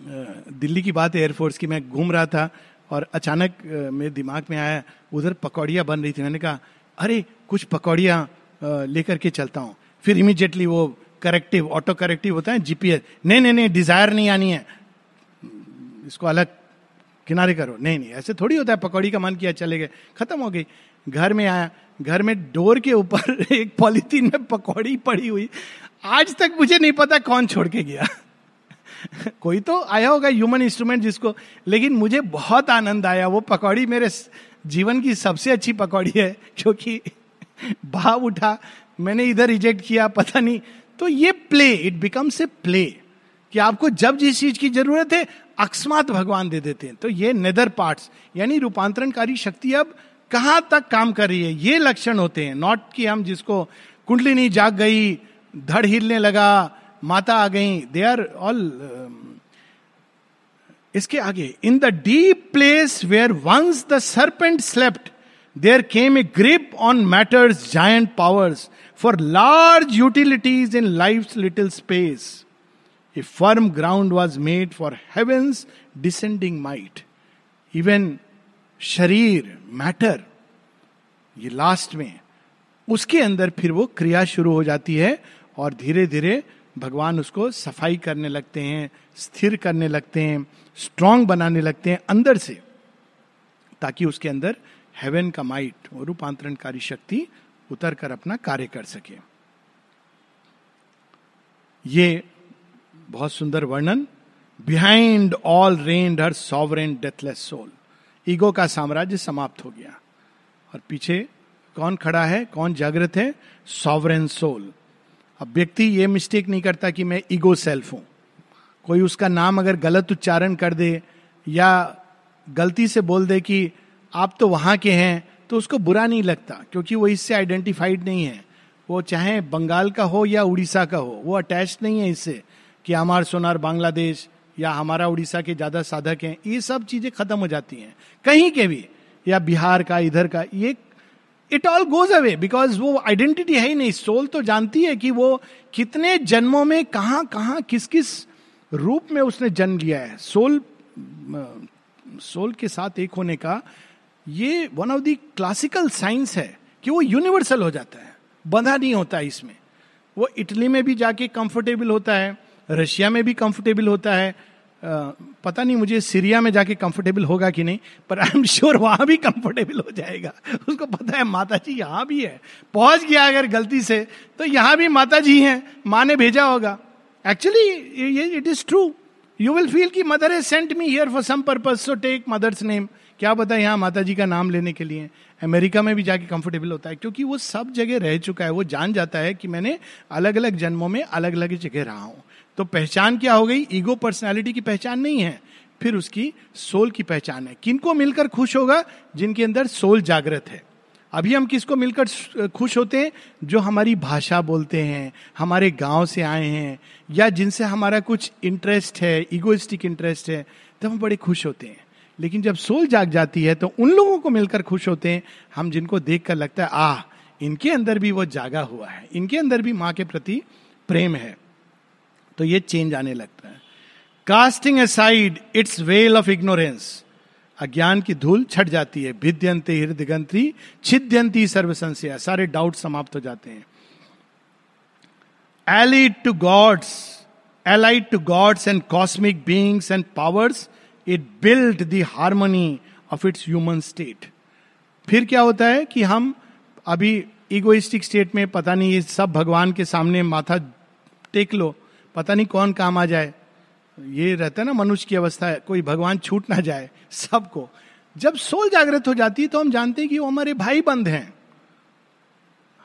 दिल्ली की बात है एयरफोर्स की मैं घूम रहा था और अचानक मेरे दिमाग में आया, उधर पकौड़ियाँ बन रही थी। मैंने कहा, अरे, कुछ पकौड़ियाँ लेकर के चलता हूँ। फिर इमीजिएटली वो करेक्टिव ऑटो करेक्टिव होता है जीपीएस नहीं नहीं नहीं डिज़ायर नहीं आनी है। इसको अलग किनारे करो। नहीं नहीं, ऐसे थोड़ी होता है, पकौड़ी का मन किया, चले गए, खत्म हो गई। घर में आया, घर में डोर के ऊपर एक पॉलिथीन में पकौड़ी पड़ी हुई। आज तक मुझे नहीं पता कौन छोड़ के गया। कोई तो आया होगा ह्यूमन इंस्ट्रूमेंट जिसको, लेकिन मुझे बहुत आनंद आया। वो पकौड़ी मेरे जीवन की सबसे अच्छी पकौड़ी है, क्योंकि भाव उठा, मैंने इधर रिजेक्ट किया, पता नहीं। तो ये play it becomes a play कि आपको जब जिस चीज़ की ज़रूरत है, अकस्मात भगवान दे देते हैं। तो ये नेदर पार्ट्स यानी रूपांतरणकारी शक्ति अब कहाँ तक काम कर रही है? ये लक्षण होते हैं। नॉट कि हम जिसको कुंडलिनी जाग गई, धड़ हिलने लगा माता आ गई। दे आर ऑल इसके आगे in the deep place where once the serpent slept there came a grip on matter's giant powers for large utilities in life little space a firm ground was made for heaven's descending might even शरीर matter ये last में उसके अंदर फिर वो क्रिया शुरू हो जाती है और धीरे धीरे भगवान उसको सफ़ाई करने लगते हैं, स्थिर करने लगते हैं स्ट्रांग बनाने लगते हैं अंदर से, ताकि उसके अंदर हेवन का माइट और रूपांतरणकारी शक्ति उतर कर अपना कार्य कर सके। ये बहुत सुंदर वर्णन behind all reign her sovereign deathless soul ego का साम्राज्य समाप्त हो गया। और पीछे कौन खड़ा है, कौन जागृत है? सॉवरेन सोल अब व्यक्ति ये मिस्टेक नहीं करता कि मैं ईगो सेल्फ हूँ। कोई उसका नाम अगर गलत उच्चारण कर दे या गलती से बोल दे कि आप तो वहाँ के हैं तो उसको बुरा नहीं लगता, क्योंकि वो इससे आइडेंटिफाइड नहीं है। वो चाहे बंगाल का हो या उड़ीसा का हो, वो अटैच नहीं है इससे कि हमार सोनार बांग्लादेश या हमारा उड़ीसा के ज़्यादा साधक हैं। ये सब चीज़ें खत्म हो जाती हैं। कहीं के भी, या बिहार का, इधर का, ये it all goes away because वो आइडेंटिटी है ही नहीं। सोल तो जानती है कि वो कितने जन्मों में कहाँ कहाँ किस किस रूप में उसने जन्म लिया है। सोल सोल के साथ एक होने का ये one of the classical science है कि वो यूनिवर्सल हो जाता है। बंधा नहीं होता इसमें। वो इटली में भी जाके कंफर्टेबल होता है रशिया में भी कंफर्टेबल होता है पता नहीं मुझे सीरिया में जाके कंफर्टेबल होगा कि नहीं, पर आई एम श्योर वहाँ भी कंफर्टेबल हो जाएगा। उसको पता है माता जी यहाँ भी है। पहुँच गया अगर गलती से तो यहाँ भी माता जी हैं। माँ ने भेजा होगा। Actually it is true you will feel की mother is sent me here for some purpose so take mother's name क्या पता यहाँ माता जी का नाम लेने के लिए। अमेरिका में भी जाके कंफर्टेबल होता है, क्योंकि वो सब जगह रह चुका है। वो जान जाता है कि मैंने अलग अलग जन्मों में अलग अलग जगह रहा हूँ। तो पहचान क्या हो गई? ईगो पर्सनैलिटी की पहचान नहीं है। फिर उसकी सोल की पहचान है। किनको मिलकर खुश होगा? जिनके अंदर सोल जागृत है। अभी हम किसको मिलकर खुश होते हैं? जो हमारी भाषा बोलते हैं, हमारे गाँव से आए हैं, या जिनसे हमारा कुछ इंटरेस्ट है इगोइस्टिक इंटरेस्ट है तो हम बड़े खुश होते हैं। लेकिन जब सोल जाग जाती है तो उन लोगों को मिलकर खुश होते हैं। हम जिनको देखकर लगता है, आह, इनके अंदर भी वो जागा हुआ है। इनके अंदर भी माँ के प्रति प्रेम है। तो ये चेंज आने लगता है। Casting aside its veil of ignorance अज्ञान की धूल छट जाती है। भिद्यंते हृदयंत्री, छिद्यंती सर्व संशय सारे डाउट समाप्त हो जाते हैं। Allied to gods allied to gods and cosmic beings and powers it build the harmony of its human state फिर क्या होता है कि हम अभी इगोइस्टिक स्टेट में पता नहीं ये सब भगवान के सामने माथा टेक लो पता नहीं कौन काम आ जाए। ये रहता है ना, मनुष्य की अवस्था है, कोई भगवान छूट ना जाए, सबको। जब सोल जागृत हो जाती है तो हम जानते हैं कि वो हमारे भाई बंद हैं।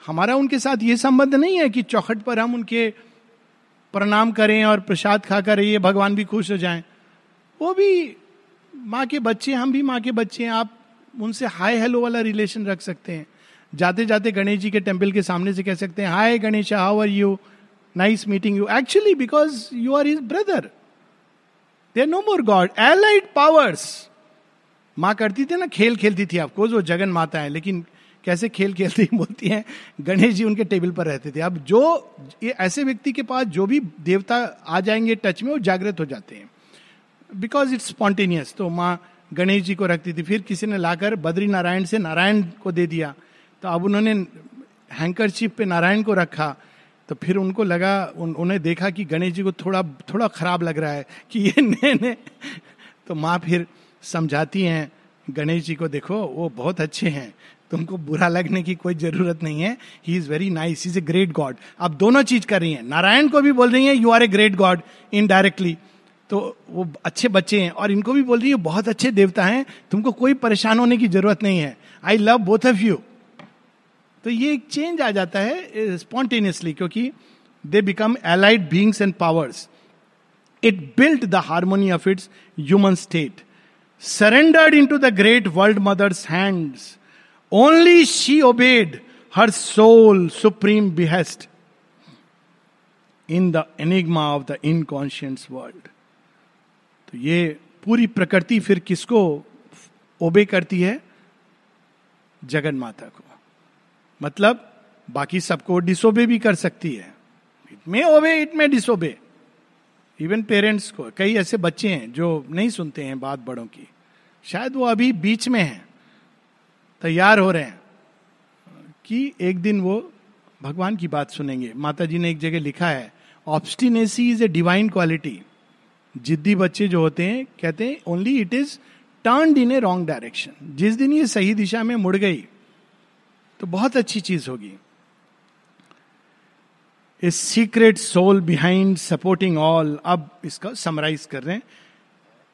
हमारा उनके साथ ये संबंध नहीं है कि चौखट पर हम उनके प्रणाम करें और प्रसाद खाकर ये भगवान भी खुश हो जाएँ। वो भी माँ के बच्चे, हम भी माँ के बच्चे हैं, आप उनसे हाय हेलो वाला रिलेशन रख सकते हैं। जाते जाते गणेश जी के टेंपल के सामने से कह सकते हैं, hi Ganesh, how are you? Nice meeting you actually because you are is brother there no more god allied powers माँ करती थी ना, खेल खेलती थी आपको, वो जगन माता है, लेकिन कैसे खेल खेलती बोलती हैं, गणेश जी उनके टेबल पर रहते थे। अब जो, ये ऐसे व्यक्ति के पास जो भी देवता आ जाएँगे टच में, वो जागृत हो जाते हैं। बिकॉज़ इट्स स्पॉन्टेनियस तो माँ गणेश जी को रखती थी। फिर किसी ने लाकर बद्री नारायण से नारायण को दे दिया। तो अब उन्होंने हैंकर पे नारायण को रखा। तो फिर उनको लगा उन, उन्हें देखा कि गणेश जी को थोड़ा थोड़ा खराब लग रहा है कि ये ने, ने तो माँ फिर समझाती हैं गणेश जी को देखो वो बहुत अच्छे हैं। तुमको बुरा लगने की कोई ज़रूरत नहीं है। He is very nice is a great god अब दोनों चीज़ कर रही हैं। नारायण को भी बोल रही हैं you are a great god indirectly तो वो अच्छे बच्चे हैं और इनको भी बोल रही है बहुत अच्छे देवता हैं। तुमको कोई परेशान होने की ज़रूरत नहीं है। I love both of you तो ये एक चेंज आ जाता है स्पॉन्टेनियसली क्योंकि they become allied beings and powers it built the harmony of its human state surrendered into the great world mother's hand only she obeyed her soul supreme behest in the enigma of the inconscience world तो ये पूरी प्रकृति फिर किसको ओबे करती है? जगन माता को। मतलब बाकी सबको डिसोबे भी कर सकती है। It may obey it may disobey even parents को, कई ऐसे बच्चे हैं जो नहीं सुनते हैं बात बड़ों की। शायद वो अभी बीच में हैं, तैयार हो रहे हैं कि एक दिन वो भगवान की बात सुनेंगे। माता जी ने एक जगह लिखा है obstinacy is a divine quality जिद्दी बच्चे जो होते हैं, कहते हैं only it is turn in a wrong direction जिस दिन ये सही दिशा में मुड़ गई तो बहुत अच्छी चीज़ होगी। A secret soul behind supporting all अब इसका समराइज कर रहे हैं।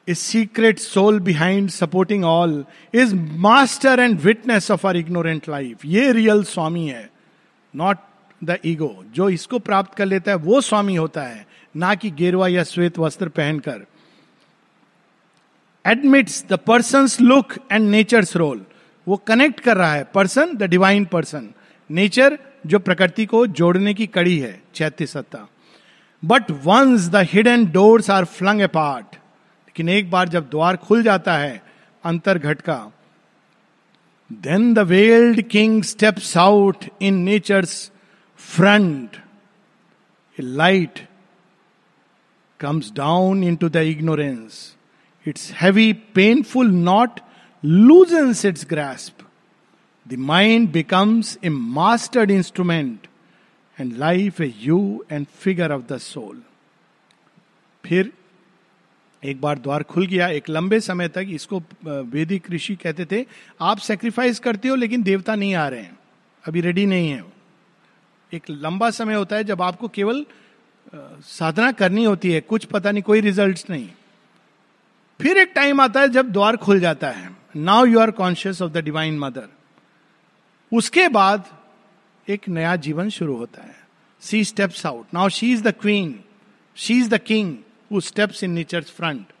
A secret soul behind supporting all is master and witness of our ignorant life ये रियल स्वामी है नॉट द ईगो जो इसको प्राप्त कर लेता है, वो स्वामी होता है, ना कि गेरुआ या श्वेत वस्त्र पहनकर। Admits the person look and nature's role वो कनेक्ट कर रहा है. Person the divine person nature जो प्रकृति को जोड़ने की कड़ी है, चैत्य सत्ता. But once the hidden doors are flung apart लेकिन एक बार जब द्वार खुल जाता है, अंतर घट का then the veiled king steps out in nature's front a light comes down into the ignorance its heavy painful knot loosens its grasp. The mind becomes a mastered instrument and life a hue and figure of the soul. फिर एक बार द्वार खुल गया, एक लंबे समय तक इसको वैदिक ऋषि कहते थे, आप सेक्रीफाइस करते हो लेकिन देवता नहीं आ रहे हैं, अभी रेडी नहीं है एक लंबा समय होता है जब आपको केवल साधना करनी होती है, कुछ पता नहीं, कोई रिज़ल्ट नहीं फिर एक टाइम आता है जब द्वार खुल जाता है now you are conscious of the divine mother उसके बाद एक नया जीवन शुरू होता है। She steps out now she is the queen she is the king steps in nature front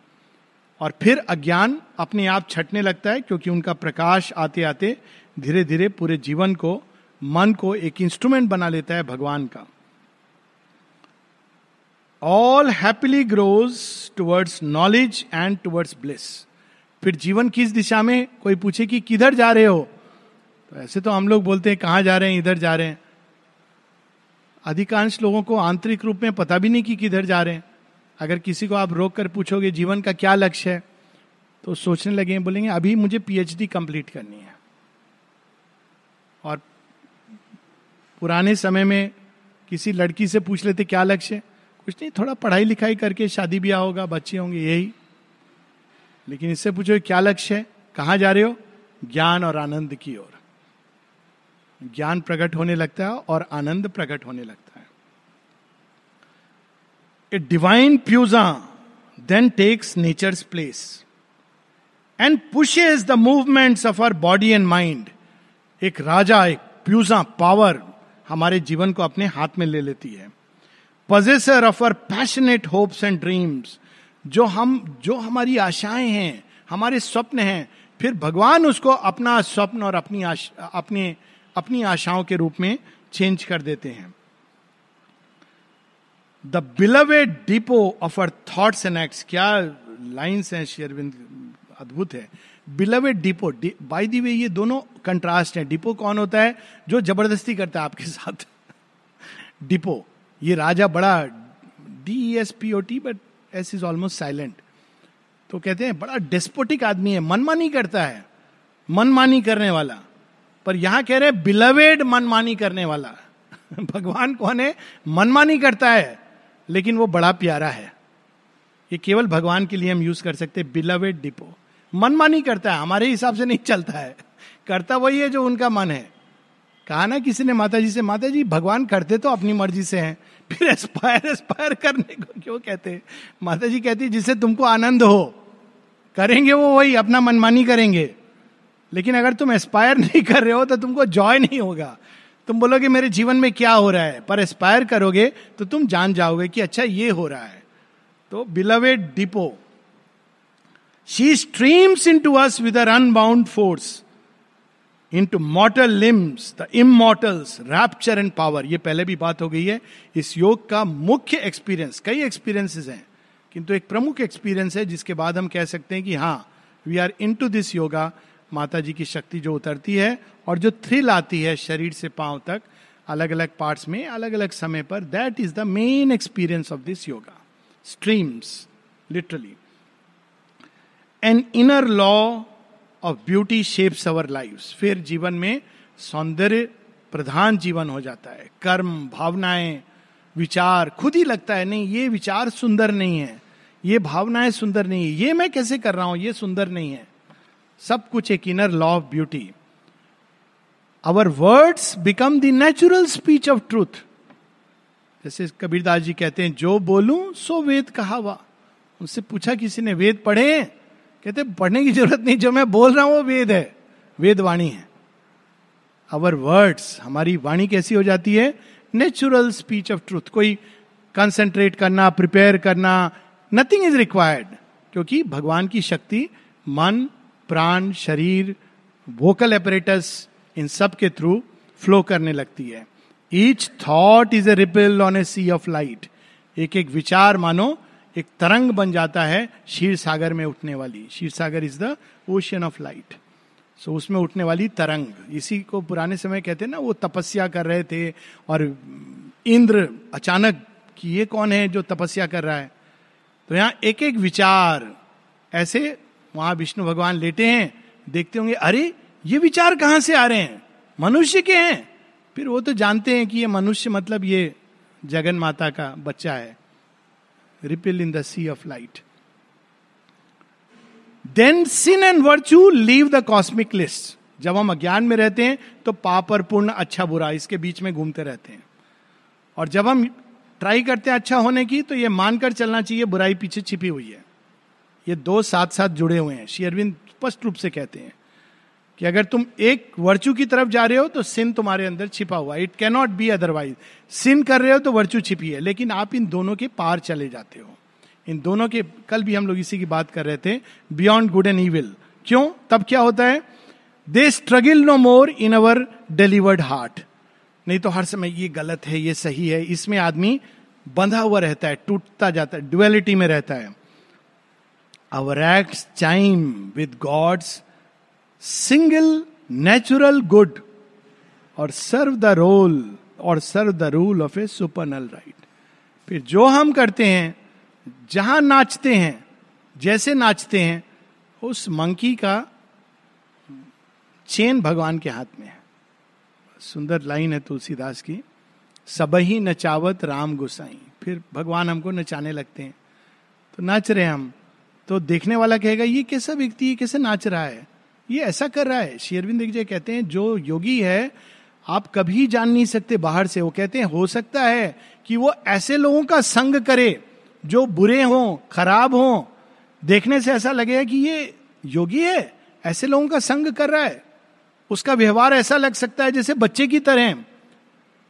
और फिर अज्ञान अपने आप छटने लगता है क्योंकि उनका प्रकाश आते आते धीरे धीरे पूरे जीवन को, मन को एक इंस्ट्रूमेंट बना लेता है भगवान का। All happily grows towards knowledge and towards bliss फिर जीवन किस दिशा में कोई पूछे कि किधर जा रहे हो? तो ऐसे तो हम लोग बोलते हैं, कहाँ जा रहे हैं? इधर जा रहे हैं. अधिकांश लोगों को आंतरिक रूप में पता भी नहीं कि किधर जा रहे हैं। अगर किसी को आप रोक कर पूछोगे, जीवन का क्या लक्ष्य है? तो सोचने लगे, बोलेंगे, अभी मुझे पीएचडी कंप्लीट करनी है। और पुराने समय में किसी लड़की से पूछ लेते, क्या लक्ष्य कुछ नहीं, थोड़ा पढ़ाई लिखाई करके शादी ब्याह होगा, बच्चे होंगे, यही। लेकिन इससे पूछो क्या लक्ष्य है? कहाँ जा रहे हो? ज्ञान और आनंद की ओर। ज्ञान प्रकट होने लगता है और आनंद प्रकट होने लगता है। A divine puissance then takes nature's place and pushes the movements of our body and mind एक राजा, एक प्यूजा पावर हमारे जीवन को अपने हाथ में ले लेती है। Possessor of our passionate hopes and dreams जो हम जो हमारी आशाएँ हैं हमारे स्वप्न हैं फिर भगवान उसको अपना स्वप्न और अपनी आश, अपने अपनी आशाओं के रूप में चेंज कर देते हैं। The beloved depot of our thoughts and acts क्या लाइन्स हैं शेयरविंद अद्भुत है। Beloved depot by the way ये दोनों कंट्रास्ट हैं। डिपो कौन होता है? जो ज़बरदस्ती करता है आपके साथ। डिपो ये राजा बड़ा D S P O T but S is almost silent तो कहते हैं, बड़ा डेस्पोटिक आदमी है, मनमानी करता है, मनमानी करने वाला। पर यहाँ कह रहे हैं बिलवेड मनमानी करने वाला। भगवान कौन है? मनमानी करता है, लेकिन वो बड़ा प्यारा है। ये केवल भगवान के लिए हम यूज़ कर सकते बिलवेड डिपो मनमानी करता है, हमारे हिसाब से नहीं चलता है। करता वही है जो उनका मन है। कहा ना किसी ने माता जी से माता जी भगवान करते तो अपनी मर्ज़ी से हैं। फिर एस्पायर एस्पायर करने को क्यों कहते माता जी कहती जिससे तुमको आनंद हो, करेंगे वो वही, अपना मनमानी करेंगे। लेकिन अगर तुम एस्पायर नहीं कर रहे हो तो तुमको जॉय नहीं होगा। तुम बोलोगे, मेरे जीवन में क्या हो रहा है? पर एस्पायर करोगे तो तुम जान जाओगे कि अच्छा ये हो रहा है। तो beloved despot she streams into us with unbound force into mortal limbs the immortal's rapture and power ये पहले भी बात हो गई है। इस योग का मुख्य एक्सपीरियंस कई एक्सपीरियंसेस हैं। किंतु एक प्रमुख एक्सपीरियंस है, जिसके बाद हम कह सकते हैं कि हाँ we are into this yoga माता जी की शक्ति जो उतरती है और जो थ्रिल आती है शरीर से पाँव तक अलग अलग पार्ट्स में अलग अलग समय पर that is the main experience of this yoga streams literally an inner law of beauty shapes our life फिर जीवन में सौंदर्य प्रधान जीवन हो जाता है। कर्म, भावनाएँ, विचार, खुद ही लगता है, नहीं, ये विचार सुंदर नहीं है। ये भावनाएँ सुंदर नहीं है। ये मैं कैसे कर रहा हूँ? ये सुंदर नहीं है। सब कुछ एक inner law of beauty our words become the natural speech of truth जैसे कबीरदास जी कहते हैं, जो बोलूँ, सो वेद कहा हुआ उनसे पूछा, किसी ने वेद पढ़े कहते, पढ़ने की ज़रूरत नहीं, जो मैं बोल रहा हूँ वो वेद है, वेद वाणी है. अवर वर्ड्स हमारी वाणी कैसी हो जाती है? नेचुरल स्पीच ऑफ़ ट्रूथ कोई कंसेंट्रेट करना प्रिपेयर करना नथिंग इज़ रिक्वायर्ड क्योंकि भगवान की शक्ति, मन, प्राण, शरीर वोकल एपरेटस इन सब के थ्रू फ्लो करने लगती है। Each thought is a ripple on a sea of light एक एक विचार मानो एक तरंग बन जाता है क्षीर सागर में उठने वाली। Kshir Sagar is the ocean of light so उसमें उठने वाली तरंग। इसी को पुराने समय कहते हैं ना, वो तपस्या कर रहे थे और इंद्र अचानक कि ये कौन है जो तपस्या कर रहा है? तो यहाँ एक एक विचार ऐसे वहाँ विष्णु भगवान लेटे हैं, देखते होंगे, अरे, ये विचार कहाँ से आ रहे हैं? मनुष्य के हैं? फिर वो तो जानते हैं कि ये मनुष्य मतलब ये जगन माता का बच्चा है। Ripple in the sea of light then sin and virtue leave the cosmic list जब हम अज्ञान में रहते हैं तो पाप और पूर्ण अच्छा बुरा, इसके बीच में घूमते रहते हैं। और जब हम ट्राई करते हैं अच्छा होने की तो ये मानकर चलना चाहिए, बुराई पीछे छिपी हुई है। ये दो साथ साथ जुड़े हुए हैं, श्री अरविंद स्पष्ट रूप से कहते हैं। कि अगर तुम एक वर्चू की तरफ़ जा रहे हो तो सिन तुम्हारे अंदर छिपा हुआ it cannot be otherwise sin कर रहे हो तो वर्चू छिपी है। लेकिन आप इन दोनों के पार चले जाते हो। इन दोनों के, कल भी हम लोग इसी की बात कर रहे थे बियॉन्ड गुड एंड ईविल क्यों? तब क्या होता है? They struggle no more in our delivered heart नहीं तो हर समय ये गलत है, ये सही है। इसमें आदमी बंधा हुआ रहता है, टूटता जाता है डुअलिटी में रहता है। Our act chime with god's single natural good और सर्व द रोल और serve the rule of a supernal right फिर जो हम करते हैं, जहाँ नाचते हैं, जैसे नाचते हैं, उस मंकी का चेन भगवान के हाथ में है। सुंदर लाइन है तुलसीदास की, सब ही नचावत राम गुसाई। फिर भगवान हमको नचाने लगते हैं। तो नाच रहे हम तो देखने वाला कहेगा, ये कैसा व्यक्ति है कैसे नाच रहा है? ये ऐसा कर रहा है। शेरविंद जी कहते हैं, जो योगी है, आप कभी जान नहीं सकते बाहर से। वो कहते हैं, हो सकता है कि वो ऐसे लोगों का संग करे, जो बुरे हों, खराब हों। देखने से ऐसा लगेगा कि ये योगी है, ऐसे लोगों का संग कर रहा है। उसका व्यवहार ऐसा लग सकता है जैसे बच्चे की तरह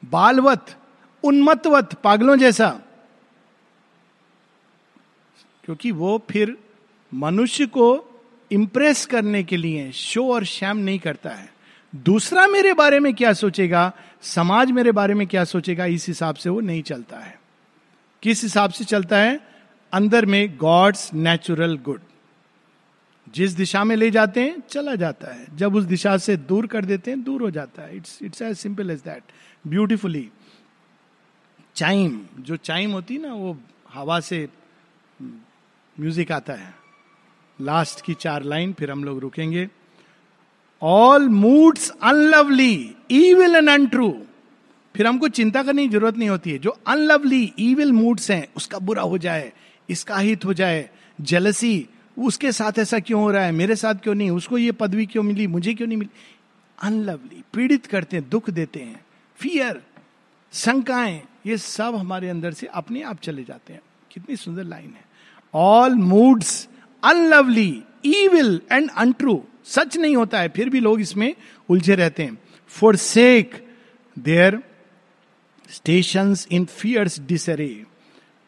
बालवत, उन्मत्तवत, पागलों जैसा। क्योंकि वो फिर मनुष्य को इंप्रेस करने के लिए शो और श्याम नहीं करता है। दूसरा मेरे बारे में क्या सोचेगा? समाज मेरे बारे में क्या सोचेगा? इस हिसाब से वो नहीं चलता है। किस हिसाब से चलता है? अंदर में गॉड्स नेचुरल गुड जिस दिशा में ले जाते हैं, चला जाता है। जब उस दिशा से दूर कर देते हैं, दूर हो जाता है। It's it's as simple as that beautifully chime जो चाइम होती है ना, वो हवा से म्यूज़िक आता है। लास्ट की चार लाइन, फिर हम लोग रुकेंगे। All moods unlovely evil and untrue फिर हमको चिंता करने की ज़रूरत नहीं होती है। जो अनलवली ईविल मूड्स हैं, उसका बुरा हो जाए, इसका हित हो जाए जेलसी उसके साथ ऐसा क्यों हो रहा है? मेरे साथ क्यों नहीं? उसको ये पदवी क्यों मिली? मुझे क्यों नहीं मिली? अनलवली पीड़ित करते हैं, दुख देते हैं फियर शंकाएँ, ये सब हमारे अंदर से अपने आप चले जाते हैं। कितनी सुंदर लाइन है। All moods unlovely evil and untrue सच नहीं होता है, फिर भी लोग इसमें उलझे रहते हैं। Forsake their station in fierce disarray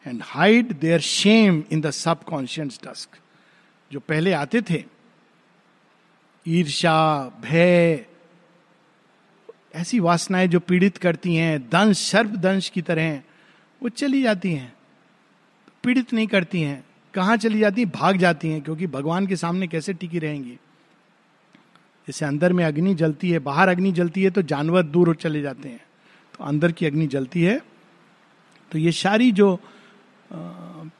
and hide their shame in the subconscious dusk जो पहले आते थे ईर्षा भय, ऐसी वासनाएँ जो पीड़ित करती हैं, दंश सर्प दंश की तरह वो चली जाती हैं, पीड़ित नहीं करती हैं। कहाँ चली जाती हैं? भाग जाती हैं, क्योंकि भगवान के सामने कैसे टिकी रहेंगी? जैसे अंदर में अग्नि जलती है, बाहर अग्नि जलती है तो जानवर दूर चले जाते हैं। तो अंदर की अग्नि जलती है। तो ये सारी जो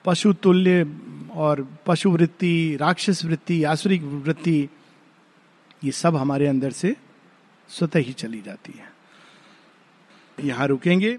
पशु तुल्य और पशु वृत्ति, राक्षस वृत्ति, आसुरिक वृत्ति, ये सब हमारे अंदर से स्वतः ही चली जाती है। यहाँ रुकेंगे।